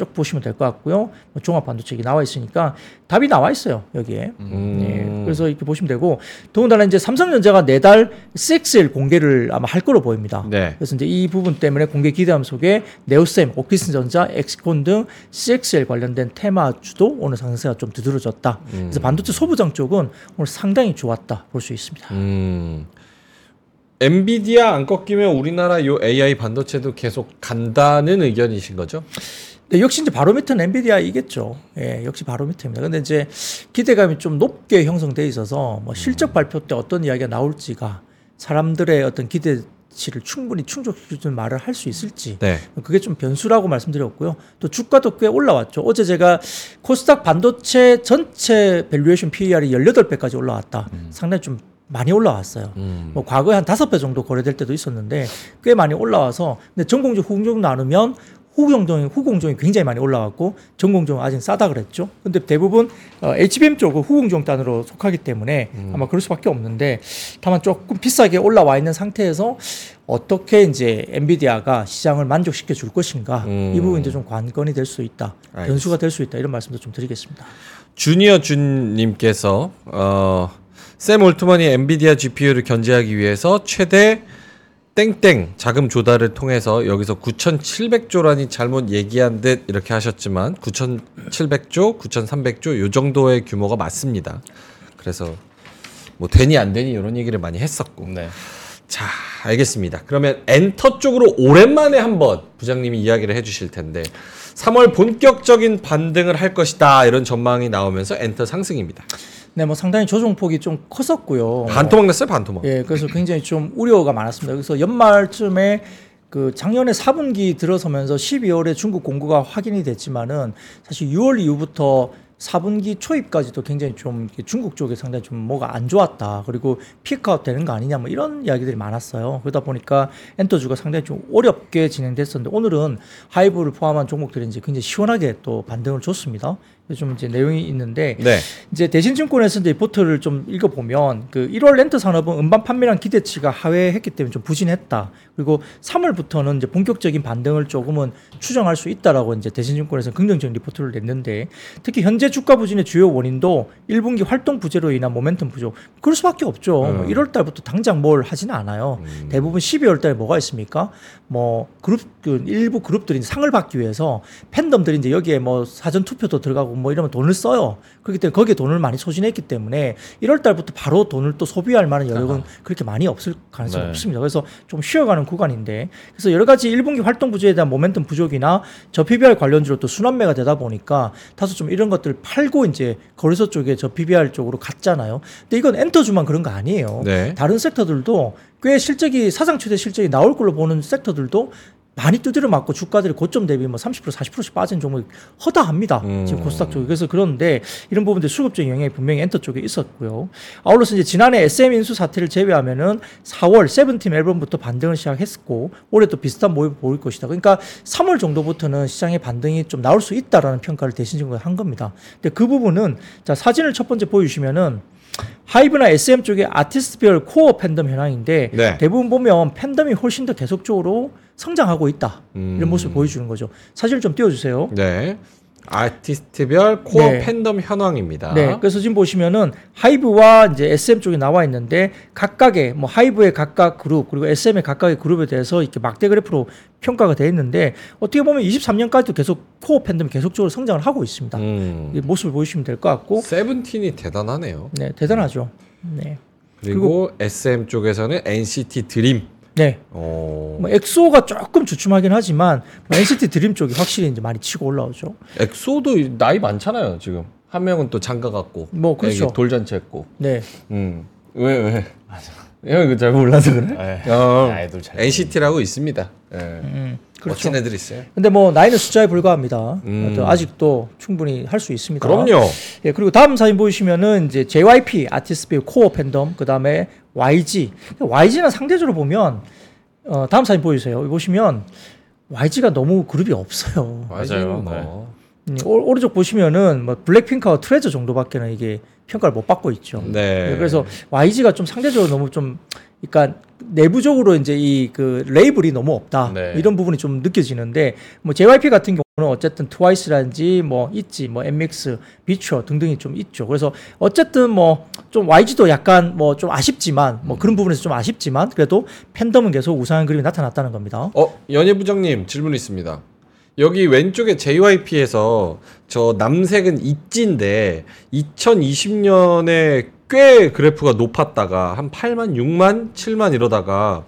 쭉 보시면 될 것 같고요. 뭐 종합 반도체기 나와 있으니까 답이 나와 있어요 여기에. 음. 예, 그래서 이렇게 보시면 되고 더군다나 이제 삼성전자가 내달 CXL 공개를 아마 할 거로 보입니다. 네. 그래서 이제 이 부분 때문에 공개 기대함 속에 네오셈, 오킨스전자, 엑시콘 등 CXL 관련된 테마주도 오늘 상승세가 좀 두드러졌다. 그래서 반도체 소부장 쪽은 오늘 상당히 좋았다 볼 수 있습니다. 음. 엔비디아 안 꺾이면 우리나라 요 AI 반도체도 계속 간다는 의견이신 거죠? 네, 역시 이제 바로미터는 엔비디아이겠죠. 예, 역시 바로미터입니다. 근데 이제 기대감이 좀 높게 형성돼 있어서 뭐 실적 발표 때 어떤 이야기가 나올지가 사람들의 어떤 기대치를 충분히 충족시켜주는 말을 할 수 있을지 네. 그게 좀 변수라고 말씀드렸고요. 또 주가도 꽤 올라왔죠. 어제 제가 코스닥 반도체 전체 valuation PER이 18배까지 올라왔다. 상당히 좀 많이 올라왔어요. 음. 뭐 과거에 한 다섯 배 정도 거래될 때도 있었는데 꽤 많이 올라와서 근데 전공정 후공정 나누면 후공정이 후공정이 굉장히 많이 올라왔고 전공정은 아직 싸다 그랬죠. 근데 대부분 어, HBM 쪽은 후공정 단으로 속하기 때문에 아마 그럴 수밖에 없는데 다만 조금 비싸게 올라와 있는 상태에서 어떻게 이제 엔비디아가 시장을 만족시켜 줄 것인가 음. 이 이제 좀 관건이 될 수 있다. 알겠습니다. 변수가 될 수 있다. 이런 말씀도 좀 드리겠습니다. 주니어 준님께서 어, 샘 올트먼이 엔비디아 GPU를 견제하기 위해서 최대 땡땡 자금 조달을 통해서 여기서 9,700조라니 잘못 얘기한 듯 이렇게 하셨지만 9,700조, 9,300조 요 정도의 규모가 맞습니다. 그래서 뭐 되니 안 되니 이런 얘기를 많이 했었고. 네. 자, 알겠습니다. 그러면 엔터 쪽으로 오랜만에 한번 부장님이 이야기를 해주실 텐데 3월 본격적인 반등을 할 것이다 이런 전망이 나오면서 엔터 상승입니다. 네, 뭐 상당히 조정폭이 좀 컸었고요. 반토막 났어요, 반토막. 예, 그래서 굉장히 좀 우려가 많았습니다. 그래서 연말쯤에 그 작년에 4분기 들어서면서 12월에 중국 공구가 확인이 됐지만은 사실 6월 이후부터 4분기 초입까지도 굉장히 좀 중국 쪽에 상당히 좀 뭐가 안 좋았다. 그리고 피크아웃 되는 거 아니냐 뭐 이런 이야기들이 많았어요. 그러다 보니까 엔터주가 상당히 좀 어렵게 진행됐었는데 오늘은 하이브를 포함한 종목들이 이제 굉장히 시원하게 또 반등을 줬습니다. 좀 이제 내용이 있는데 네. 이제 대신증권에서 이제 리포트를 좀 읽어보면 그 1월 엔터 산업은 음반 판매량 기대치가 하회했기 때문에 좀 부진했다. 그리고 3월부터는 이제 본격적인 반등을 조금은 추정할 수 있다라고 이제 대신증권에서 긍정적인 리포트를 냈는데 특히 현재 주가 부진의 주요 원인도 1분기 활동 부재로 인한 모멘텀 부족. 그럴 수밖에 없죠. 음. 뭐 1월 달부터 당장 뭘 하지는 않아요. 대부분 12월 달에 뭐가 있습니까? 뭐 그룹 그 일부 그룹들이 상을 받기 위해서 팬덤들이 이제 여기에 뭐 사전 투표도 들어가고 뭐 이러면 돈을 써요. 그렇기 때문에 거기에 돈을 많이 소진했기 때문에 1월 달부터 바로 돈을 또 소비할 만한 여력은 그렇게 많이 없을 가능성이 네. 없습니다. 그래서 좀 쉬어가는 구간인데 그래서 여러 가지 1분기 활동 부재에 대한 모멘텀 부족이나 저 PBR 관련주로 또 순환매가 되다 보니까 다소 좀 이런 것들 팔고 이제 거래소 쪽에 저 PBR 쪽으로 갔잖아요. 근데 이건 엔터주만 그런 거 아니에요. 네. 다른 섹터들도 꽤 실적이 사상 최대 실적이 나올 걸로 보는 섹터들도 많이 두드려 맞고 주가들이 고점 대비 뭐 30% 40%씩 빠진 종목이 허다합니다. 음. 지금 코스닥 쪽에. 그래서 그런데 이런 부분들 수급적인 영향이 분명히 엔터 쪽에 있었고요. 아울러서 이제 지난해 SM 인수 사태를 제외하면은 4월 세븐팀 앨범부터 반등을 시작했고 올해 또 비슷한 모습을 보일 것이다. 그러니까 3월 정도부터는 시장의 반등이 좀 나올 수 있다라는 평가를 대신적으로 한 겁니다. 근데 그 부분은 자 사진을 첫 번째 보여주시면은 하이브나 SM 쪽의 아티스트별 코어 팬덤 현황인데 네. 대부분 보면 팬덤이 훨씬 더 계속적으로 성장하고 있다 음. 이런 모습을 보여주는 거죠. 사진 좀 띄워주세요. 네. 아티스트별 코어 네. 팬덤 현황입니다. 네, 그래서 지금 보시면은 하이브와 이제 SM 쪽에 나와 있는데 각각의 뭐 하이브의 각각 그룹 그리고 SM의 각각의 그룹에 대해서 이렇게 막대 그래프로 평가가 돼 있는데 어떻게 보면 23년까지도 계속 코어 팬덤이 계속적으로 성장을 하고 있습니다. 음. 이 모습을 보시면 될 것 같고, 세븐틴이 대단하네요. 네, 대단하죠. 네, 그리고, SM 쪽에서는 NCT 드림. 네. 어. 뭐 엑소가 조금 주춤하긴 하지만 뭐 NCT 드림 쪽이 확실히 이제 많이 치고 올라오죠. 엑소도 나이 많잖아요, 지금. 한 명은 또 장가 갔고. 뭐, 그렇죠. 돌잔치 했고. 네, 음. 왜 왜? 형 이거 잘 몰라서 그래? 네. 어. 아이돌 잘 NCT라고 있습니다. 예. 음, 그렇죠. 멋진 애들 있어요. 근데 뭐 나이는 숫자에 불과합니다. 음. 아직도 충분히 할 수 있습니다. 그럼요. 예, 그리고 다음 사진 보시면은 이제 JYP 아티스트 코어 팬덤, 그 다음에 YG. YG는 상대적으로 보면 어, 다음 사진 보여주세요. 여기 보시면 YG가 너무 그룹이 없어요. 맞아요. 네. 뭐. 음, 오- 오른쪽 보시면은 뭐 블랙핑크와 트레저 정도밖에는 이게 평가를 못 받고 있죠. 네. 예, 그래서 YG가 좀 상대적으로 너무 좀, 그러니까 내부적으로 이제 이 그 레이블이 너무 없다 네. 이런 부분이 좀 느껴지는데 뭐 JYP 같은 경우는 어쨌든 트와이스라든지 뭐 있지 뭐 MX, 비추어 등등이 좀 있죠. 그래서 어쨌든 뭐 좀 YG도 약간 뭐 좀 아쉽지만 뭐 그런 부분에서 좀 아쉽지만 그래도 팬덤은 계속 우상한 그림이 나타났다는 겁니다. 어, 연예 부장님 질문 있습니다. 여기 왼쪽에 JYP에서 저 남색은 있지인데 2020년에 꽤 그래프가 높았다가 한 8만, 6만, 7만 이러다가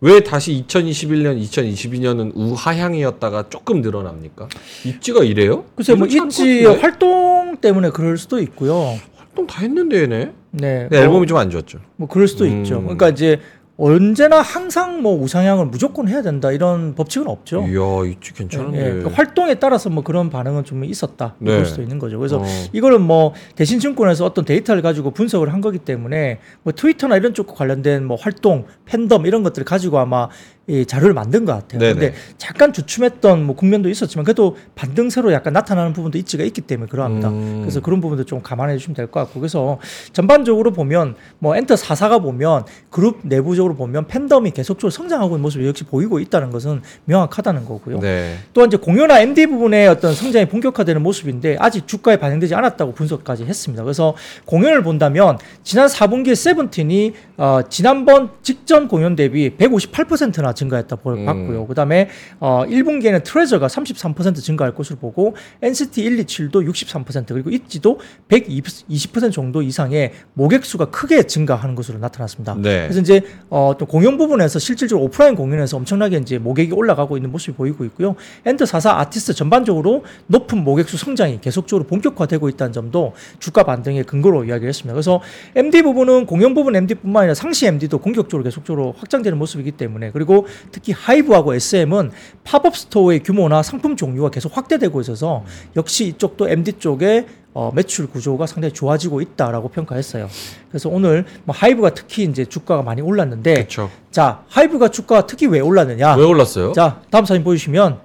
왜 다시 2021년, 2022년은 우하향이었다가 조금 늘어납니까? 있지가 이래요? 글쎄 뭐 같은데? 활동 때문에 그럴 수도 있고요. 활동 다 했는데 얘네. 네. 근데 뭐- 앨범이 좀 안 좋았죠. 뭐 그럴 수도 음. 있죠. 그러니까 이제 언제나 항상 뭐 우상향을 무조건 해야 된다 이런 법칙은 없죠. 이야, 예, 괜찮은데. 예. 그 활동에 따라서 뭐 그런 반응은 좀 있었다 네. 이럴 수도 있는 거죠. 그래서 어. 이거는 뭐 대신증권에서 어떤 데이터를 가지고 분석을 한 거기 때문에 뭐 트위터나 이런 쪽과 관련된 뭐 활동, 팬덤 이런 것들을 가지고 아마 이 자료를 만든 것 같아요. 네네. 근데 잠깐 주춤했던 뭐 국면도 있었지만 그래도 반등세로 약간 나타나는 부분도 있지가 있기 때문에 그러합니다. 음. 그래서 그런 부분도 좀 감안해 주시면 될 것 같고 그래서 전반적으로 보면 뭐 엔터 44가 보면 그룹 내부적으로 보면 팬덤이 계속적으로 성장하고 있는 모습이 역시 보이고 있다는 것은 명확하다는 거고요. 네. 또한 이제 공연화 MD 부분의 어떤 성장이 본격화되는 모습인데 아직 주가에 반영되지 않았다고 분석까지 했습니다. 그래서 공연을 본다면 지난 4분기에 세븐틴이 어, 지난번 직전 공연 대비 158%나 증가했다 보- 음. 봤고요. 그다음에 어 1분기에는 트레저가 33% 증가할 것으로 보고 NCT 127도 63% 그리고 ITZY도 120% 정도 이상의 모객 수가 크게 증가하는 것으로 나타났습니다. 네. 그래서 이제 어, 또 공연 부분에서 실질적으로 오프라인 공연에서 엄청나게 이제 모객이 올라가고 있는 모습이 보이고 있고요. 엔터 44 아티스트 전반적으로 높은 모객 수 성장이 계속적으로 본격화되고 있다는 점도 주가 반등의 근거로 이야기를 했습니다. 그래서 MD 부분은 공연 부분 MD뿐만 아니라 상시 MD도 공격적으로 계속적으로 확장되는 모습이기 때문에 그리고 특히 하이브하고 SM은 pop-up store의 규모나 상품 종류가 계속 확대되고 있어서 역시 이쪽도 MD 쪽에 어, 매출 구조가 상당히 좋아지고 있다라고 평가했어요. 그래서 오늘 뭐 하이브가 특히 이제 주가가 많이 올랐는데 그렇죠. 자 하이브가 주가가 특히 왜 올랐느냐? 왜 올랐어요? 자 다음 사진 보여주시면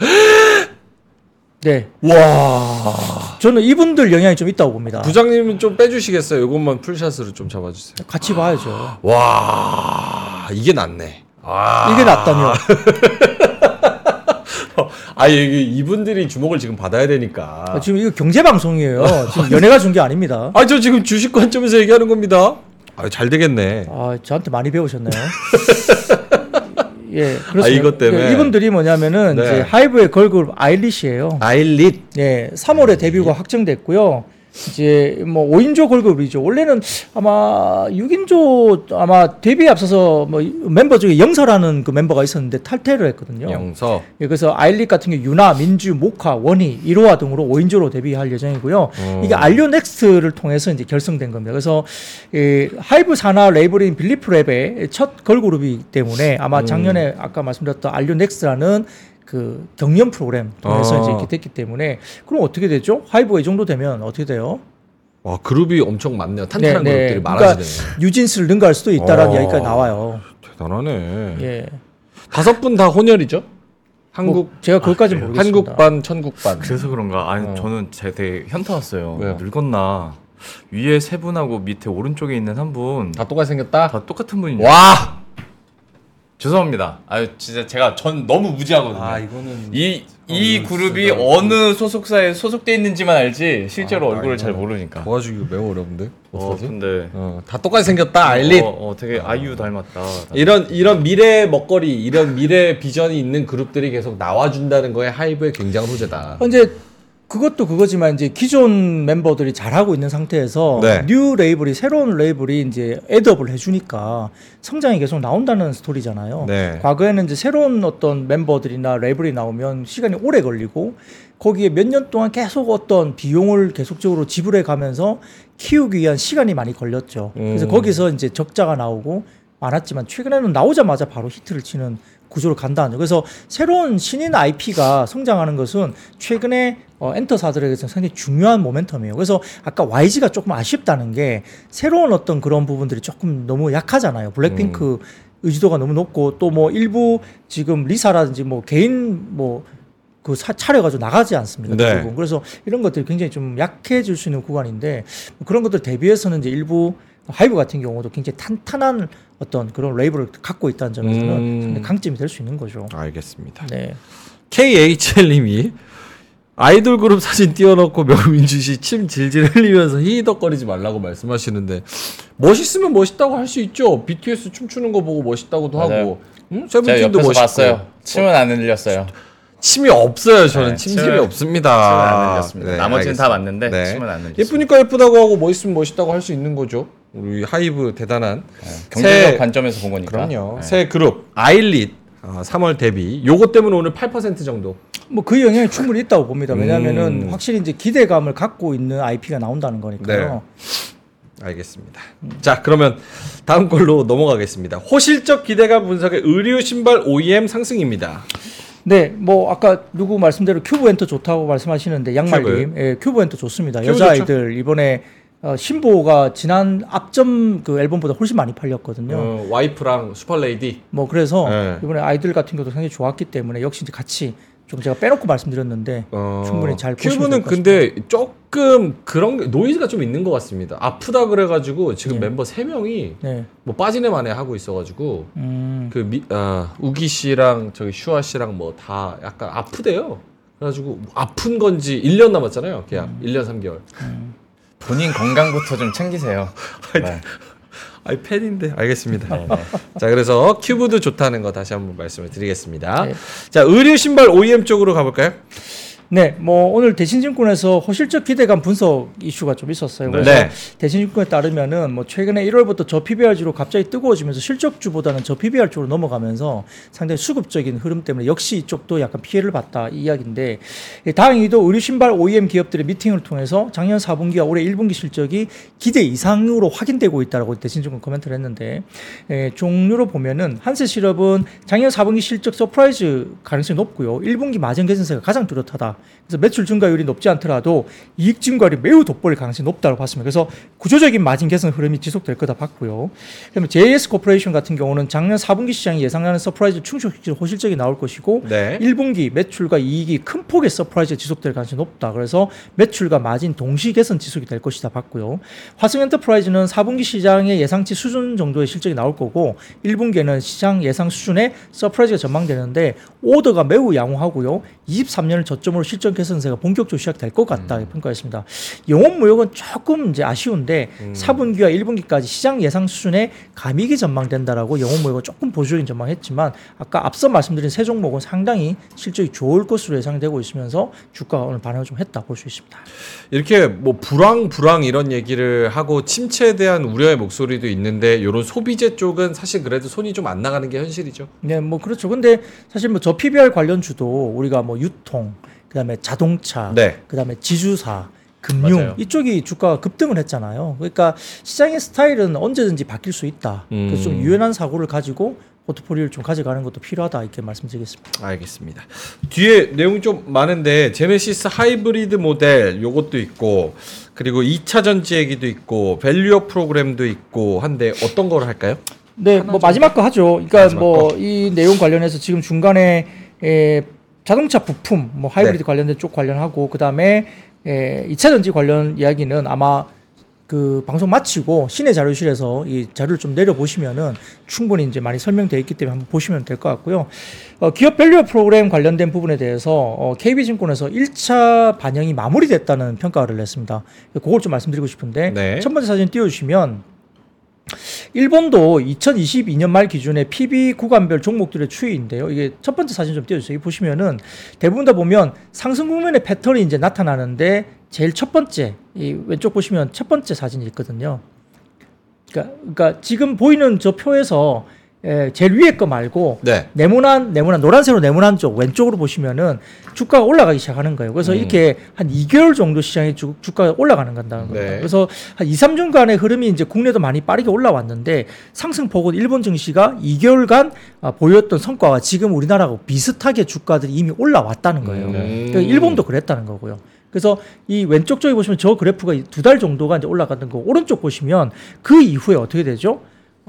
네 와. 저는 이분들 영향이 좀 있다고 봅니다. 부장님은 좀 빼주시겠어요? 이것만 full shot으로 좀 잡아주세요. 같이 봐야죠. 와 이게 낫네. 아 이게 낫다며. 아 이분들이 주목을 지금 받아야 되니까. 아, 지금 이거 경제 방송이에요. 지금 연예가 준 게 아닙니다. 아 저 지금 주식 관점에서 얘기하는 겁니다. 아 잘 되겠네. 아, 저한테 많이 배우셨네요. 예, 그렇습니다. 아, 이것 때문에? 이분들이 뭐냐면은 네. 이제 하이브의 걸그룹 아일리시예요. 아일릿. 예, 3월에 데뷔가 확정됐고요. 이제 뭐 5인조 걸그룹이죠. 원래는 아마 6인조 아마 데뷔에 앞서서 뭐 멤버 중에 영서라는 그 멤버가 있었는데 탈퇴를 했거든요. 영서. 예, 그래서 아일릿 같은 경우 유나, 민주, 모카, 원희, 이로하 등으로 5인조로 데뷔할 예정이고요. 어. 이게 R U Next를 통해서 이제 결성된 겁니다. 그래서 이 하이브 산하 레이블인 빌리프 랩의 첫 걸그룹이기 때문에 음. 아마 작년에 아까 말씀드렸던 R U Next라는 그 경연 프로그램 통해서 아. 이제 이렇게 됐기 때문에 그럼 어떻게 되죠? 하이브가 이 정도 되면 어떻게 돼요? 와 그룹이 엄청 많네요. 탄탄한 네, 네. 그룹들이 그러니까 많아지네요. 뉴진스를 능가할 수도 있다라는 어. 이야기가 나와요. 대단하네. 예. 다섯 분 다 혼혈이죠? 한국 뭐 제가 그것까지 는 모르겠습니다. 한국 반 천국 반. 그래서 그런가? 아니 어. 저는 제 되게 현타 왔어요. 왜요? 늙었나? 위에 세 분하고 밑에 오른쪽에 있는 한 분다다 똑같이 생겼다. 똑같은 분이. 와. 죄송합니다. 아 진짜 제가 전 너무 무지하거든요. 아 이거는 이, 이 이건 그룹이 진짜- 어느 소속사에 소속돼 있는지만 알지 실제로 아, 얼굴을 아, 잘 모르니까. 도와주기 매우 어려운데. 어, 어떡하지? 근데 어, 다 똑같이 생겼다. 아일릿. 어, 어, 되게 아이유 닮았다. 이런 이런 미래 먹거리, 이런 미래 비전이 있는 그룹들이 계속 나와준다는 거에 하이브의 굉장한 호재다. 어, 이제 그것도 그거지만 이제 기존 멤버들이 잘하고 있는 상태에서 네. new 레이블이 새로운 레이블이 이제 add up을 해주니까 성장이 계속 나온다는 스토리잖아요. 네. 과거에는 이제 새로운 어떤 멤버들이나 레이블이 나오면 시간이 오래 걸리고 거기에 몇 년 동안 계속 어떤 비용을 계속적으로 지불해 가면서 키우기 위한 시간이 많이 걸렸죠. 그래서 음. 거기서 이제 적자가 나오고 많았지만 최근에는 나오자마자 바로 히트를 치는 구조로 간다는 거. 그래서 새로운 신인 IP가 성장하는 것은 최근에 어, 엔터사들에게서 상당히 중요한 모멘텀이에요. 그래서 아까 YG가 조금 아쉽다는 게 새로운 어떤 그런 부분들이 조금 너무 약하잖아요. 블랙핑크 의지도가 너무 높고 또 뭐 일부 지금 리사라든지 뭐 개인 뭐 그 차려가지고 나가지 않습니까? 네. 대부분. 그래서 이런 것들이 굉장히 좀 약해질 수 있는 구간인데 뭐 그런 것들 대비해서는 이제 일부 하이브 같은 경우도 굉장히 탄탄한 어떤 그런 레이블을 갖고 있다는 점에서는 음. 상당히 강점이 될 수 있는 거죠. 알겠습니다. 네. KHL님이 아이돌 그룹 사진 띄워놓고 명민주 씨 침 질질 흘리면서 히히덕거리지 말라고 말씀하시는데 멋있으면 멋있다고 할 수 있죠. BTS 춤추는 거 보고 멋있다고도 맞아요. 하고, 응? 세븐틴도 멋있고. 봤어요. 침은 안 흘렸어요. 침이 없어요. 저는 네, 침을- 없습니다. 침은 안 흘렸습니다. 네, 나머지는 다 알겠습니다. 맞는데 네. 침은 안 흘렸습니다. 예쁘니까 예쁘다고 하고 멋있으면 멋있다고 할 수 있는 거죠. 우리 하이브 대단한 경제적 새- 관점에서 본 거니까. 그럼요. 네. 새 그룹 아일릿 어, 3월 데뷔. 요거 때문에 오늘 8% 정도. 뭐 그 영향이 충분히 있다고 봅니다. 왜냐하면은 음. 확실히 이제 기대감을 갖고 있는 IP가 나온다는 거니까요. 알겠습니다. 자, 그러면 다음 걸로 넘어가겠습니다. 호실적 기대감 분석의 의류 신발 OEM 상승입니다. 네, 뭐 아까 누구 말씀대로 큐브 엔터 좋다고 말씀하시는데 양말님, 예, 큐브 엔터 좋습니다. 여자아이들 이번에 어, 신보가 지난 앞점 그 앨범보다 훨씬 많이 팔렸거든요. 어, Wife랑 Super Lady. 뭐 그래서 네. 이번에 아이들 같은 경우도 상당히 좋았기 때문에 역시 이제 같이 좀 제가 빼놓고 말씀드렸는데 어, 충분히 잘 보시면 큐브는 근데 조금 그런 게- 노이즈가 좀 있는 것 같습니다. 아프다 그래가지고 지금 네. 멤버 3 명이 네, 뭐 빠지네 마네 하고 있어가지고 음, 그 미, 아, 우기 씨랑 저기 슈화 씨랑 뭐 다 약간 아프대요. 그래가지고 뭐 아픈 건지 1년 남았잖아요. 계약 음. 1년 3개월. 본인 건강부터 좀 챙기세요. 네. 아이 팬인데 알겠습니다. 네, 네. 자 그래서 큐브도 좋다는 거 다시 한번 말씀을 드리겠습니다. 네. 자 의류 신발 OEM 쪽으로 가볼까요? 네, 뭐 오늘 대신증권에서 호실적 기대감 분석 이슈가 좀 있었어요. 그래서 네. 대신증권에 따르면은 뭐 최근에 1월부터 저 PBR지로 갑자기 뜨거워지면서 실적주보다는 저 PBR 쪽으로 넘어가면서 상당히 수급적인 흐름 때문에 역시 이쪽도 약간 피해를 봤다 이 이야기인데 예, 다행히도 의류 신발 OEM 기업들의 미팅을 통해서 작년 4분기와 올해 1분기 실적이 기대 이상으로 확인되고 있다라고 대신증권 코멘트를 했는데 예, 종류로 보면은 한세실업은 작년 4분기 실적 surprise 가능성이 높고요. 1분기 마진 개선세가 가장 뚜렷하다. 그래서 매출 증가율이 높지 않더라도 이익 증가율이 매우 돋보일 가능성이 높다고 봤습니다. 그래서 구조적인 마진 개선 흐름이 지속될 거다 봤고요. 그다음에 JS 코퍼레이션 같은 경우는 작년 4분기 시장이 예상하는 surprise 충족시키는 호실적이 나올 것이고 네. 1분기 매출과 이익이 큰 폭의 surprise가 지속될 가능성이 높다. 그래서 매출과 마진 동시 개선 지속이 될 것이다 봤고요. 화승엔터프라이즈는 4분기 시장의 예상치 수준 정도의 실적이 나올 거고 1분기에는 시장 예상 수준의 surprise가 전망되는데 오더가 매우 양호하고요. 23년을 저점으로 실적 개선세가 본격적으로 시작될 것 같다 평가했습니다. 영업 무역은 조금 이제 아쉬운데 4분기와 1분기까지 시장 예상 수준의 감익이 전망된다라고 영업 무역은 조금 보수적인 전망했지만 아까 앞서 말씀드린 세 종목은 상당히 실적이 좋을 것으로 예상되고 있으면서 주가가 오늘 반응을 좀 했다 볼 수 있습니다. 이렇게 뭐 불황 불황 이런 얘기를 하고 침체에 대한 우려의 목소리도 있는데 이런 소비재 쪽은 사실 그래도 손이 좀 안 나가는 게 현실이죠. 네, 뭐 그렇죠. 근데 사실 뭐 저 PBR 관련 주도 우리가 뭐 유통, 그다음에 자동차, 네. 그다음에 지주사, 금융 맞아요. 이쪽이 주가가 급등을 했잖아요. 그러니까 시장의 스타일은 언제든지 바뀔 수 있다. 그래서 좀 음. 유연한 사고를 가지고 포트폴리오를 좀 가져가는 것도 필요하다 이렇게 말씀드리겠습니다. 알겠습니다. 뒤에 내용이 좀 많은데 제네시스 하이브리드 모델 요것도 있고 그리고 2차 전지 얘기도 있고 밸류업 프로그램도 있고 한데 어떤 걸 할까요? 네, 뭐 마지막 거 하죠. 그러니까 뭐 이 내용 관련해서 지금 중간에 에, 자동차 부품, 뭐 하이브리드 네. 관련된 쪽 관련하고 그 다음에 에, 2차 전지 관련 이야기는 아마 그 방송 마치고 시내 자료실에서 이 자료를 좀 내려 보시면은 충분히 이제 많이 설명되어 있기 때문에 한번 보시면 될 것 같고요. 어, 기업 value 프로그램 관련된 부분에 대해서 어, KB증권에서 1차 반영이 마무리됐다는 평가를 냈습니다. 그걸 좀 말씀드리고 싶은데 네. 첫 번째 사진 띄워주시면 일본도 2022년 말 기준의 PB 구간별 종목들의 추이인데요. 이게 첫 번째 사진 좀 띄워주세요. 이 보시면은 대부분 다 보면 상승 국면의 패턴이 이제 나타나는데 제일 첫 번째 이 왼쪽 보시면 첫 번째 사진이 있거든요. 그러니까, 그러니까 지금 보이는 저 표에서 에, 제일 위에 거 말고 네. 네모난 네모난 노란색으로 네모난 쪽 왼쪽으로 보시면은 주가가 올라가기 시작하는 거예요. 그래서 음. 이렇게 한 2개월 정도 시장이 주, 주가가 올라가는 건다는 겁니다. 네. 그래서 한 2, 3주간의 흐름이 이제 국내도 많이 빠르게 올라왔는데 상승폭은 일본 증시가 2개월간 아, 보였던 성과가 지금 우리나라하고 비슷하게 주가들이 이미 올라왔다는 거예요. 음. 그러니까 일본도 그랬다는 거고요. 그래서 이 왼쪽 쪽에 보시면 저 그래프가 두 달 정도가 이제 올라가는 거 오른쪽 보시면 그 이후에 어떻게 되죠?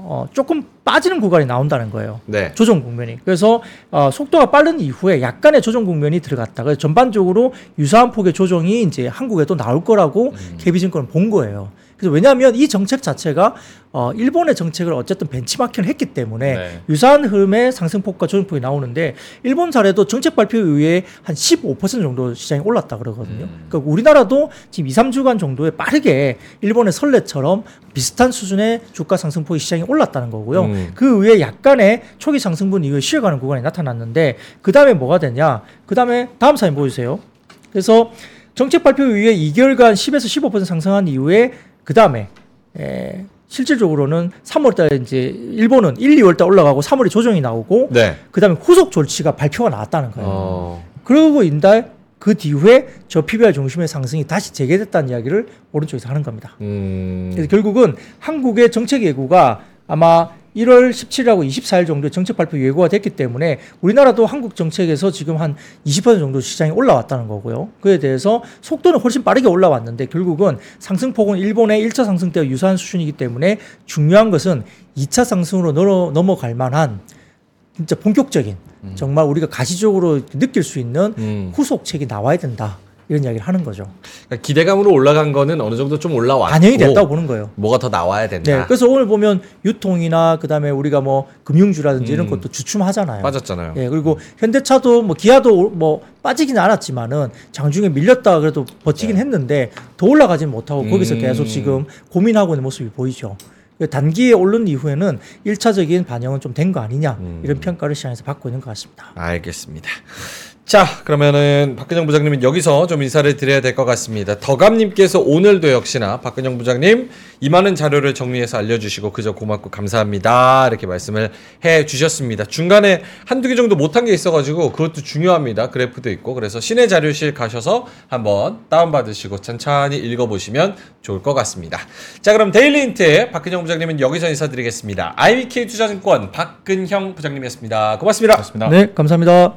어, 조금 빠지는 구간이 나온다는 거예요. 네. 조정 국면이. 그래서 어, 속도가 빠른 이후에 약간의 조정 국면이 들어갔다. 그래서 전반적으로 유사한 폭의 조정이 이제 한국에도 나올 거라고 KB증권은 본 거예요. 그래서 왜냐하면 이 정책 자체가 어, 일본의 정책을 어쨌든 벤치마킹을 했기 때문에 네. 유사한 흐름의 상승폭과 조정폭이 나오는데 일본 사례도 정책 발표 이후에 한 15% 정도 시장이 올랐다 그러거든요. 음. 그러니까 우리나라도 지금 2, 3주간 정도에 빠르게 일본의 설레처럼 비슷한 수준의 주가 상승폭이 시장이 올랐다는 거고요. 음. 그 위에 약간의 초기 상승분 이후에 쉬어가는 구간이 나타났는데 그 다음에 뭐가 되냐? 그 다음에 다음 사진 보여주세요. 그래서 정책 발표 이후에 2개월간 10에서 15% 상승한 이후에 그 다음에 에, 실질적으로는 3월달에 이제 일본은 1, 2월달 올라가고 3월에 조정이 나오고 네. 그 다음에 후속 조치가 발표가 나왔다는 거예요. 어. 그러고 인달 그 뒤후에 저 PBR 중심의 상승이 다시 재개됐다는 이야기를 오른쪽에서 하는 겁니다. 음. 그래서 결국은 한국의 정책 예고가 아마 1월 17일하고 24일 정도에 정책 발표 예고가 됐기 때문에 우리나라도 한국 정책에서 지금 한 20% 정도 시장이 올라왔다는 거고요. 그에 대해서 속도는 훨씬 빠르게 올라왔는데 결국은 상승폭은 일본의 1차 상승 때와 유사한 수준이기 때문에 중요한 것은 2차 상승으로 넘어, 넘어갈 만한 진짜 본격적인 정말 우리가 가시적으로 느낄 수 있는 음. 후속책이 나와야 된다. 이런 이야기를 하는 거죠. 그러니까 기대감으로 올라간 거는 어느 정도 좀 올라왔고 반영이 됐다고 보는 거예요. 뭐가 더 나와야 된다. 네, 그래서 오늘 보면 유통이나 그다음에 우리가 뭐 금융주라든지 이런 음. 것도 주춤하잖아요. 빠졌잖아요. 예, 그리고 현대차도 뭐 기아도 뭐 빠지기는 않았지만은 장중에 밀렸다 그래도 버티긴 했는데 더 올라가지는 못하고 거기서 음. 계속 지금 고민하고 있는 모습이 보이죠. 단기에 오른 이후에는 일차적인 반영은 좀 된 거 아니냐 음. 이런 평가를 시장에서 받고 있는 것 같습니다. 알겠습니다. 자, 그러면은 박근영 부장님은 여기서 좀 인사를 드려야 될 것 같습니다. 덕암님께서 오늘도 역시나 박근영 부장님 이 많은 자료를 정리해서 알려주시고 그저 고맙고 감사합니다. 이렇게 말씀을 해 주셨습니다. 중간에 한두 개 정도 못한 게 있어가지고 그것도 중요합니다. 그래프도 있고 그래서 신의 자료실 가셔서 한번 다운받으시고 천천히 읽어보시면 좋을 것 같습니다. 자, 그럼 데일리힌트 박근형 부장님은 여기서 인사드리겠습니다. IBK 투자증권 박근형 부장님이었습니다. 고맙습니다. 그렇습니다. 네, 감사합니다.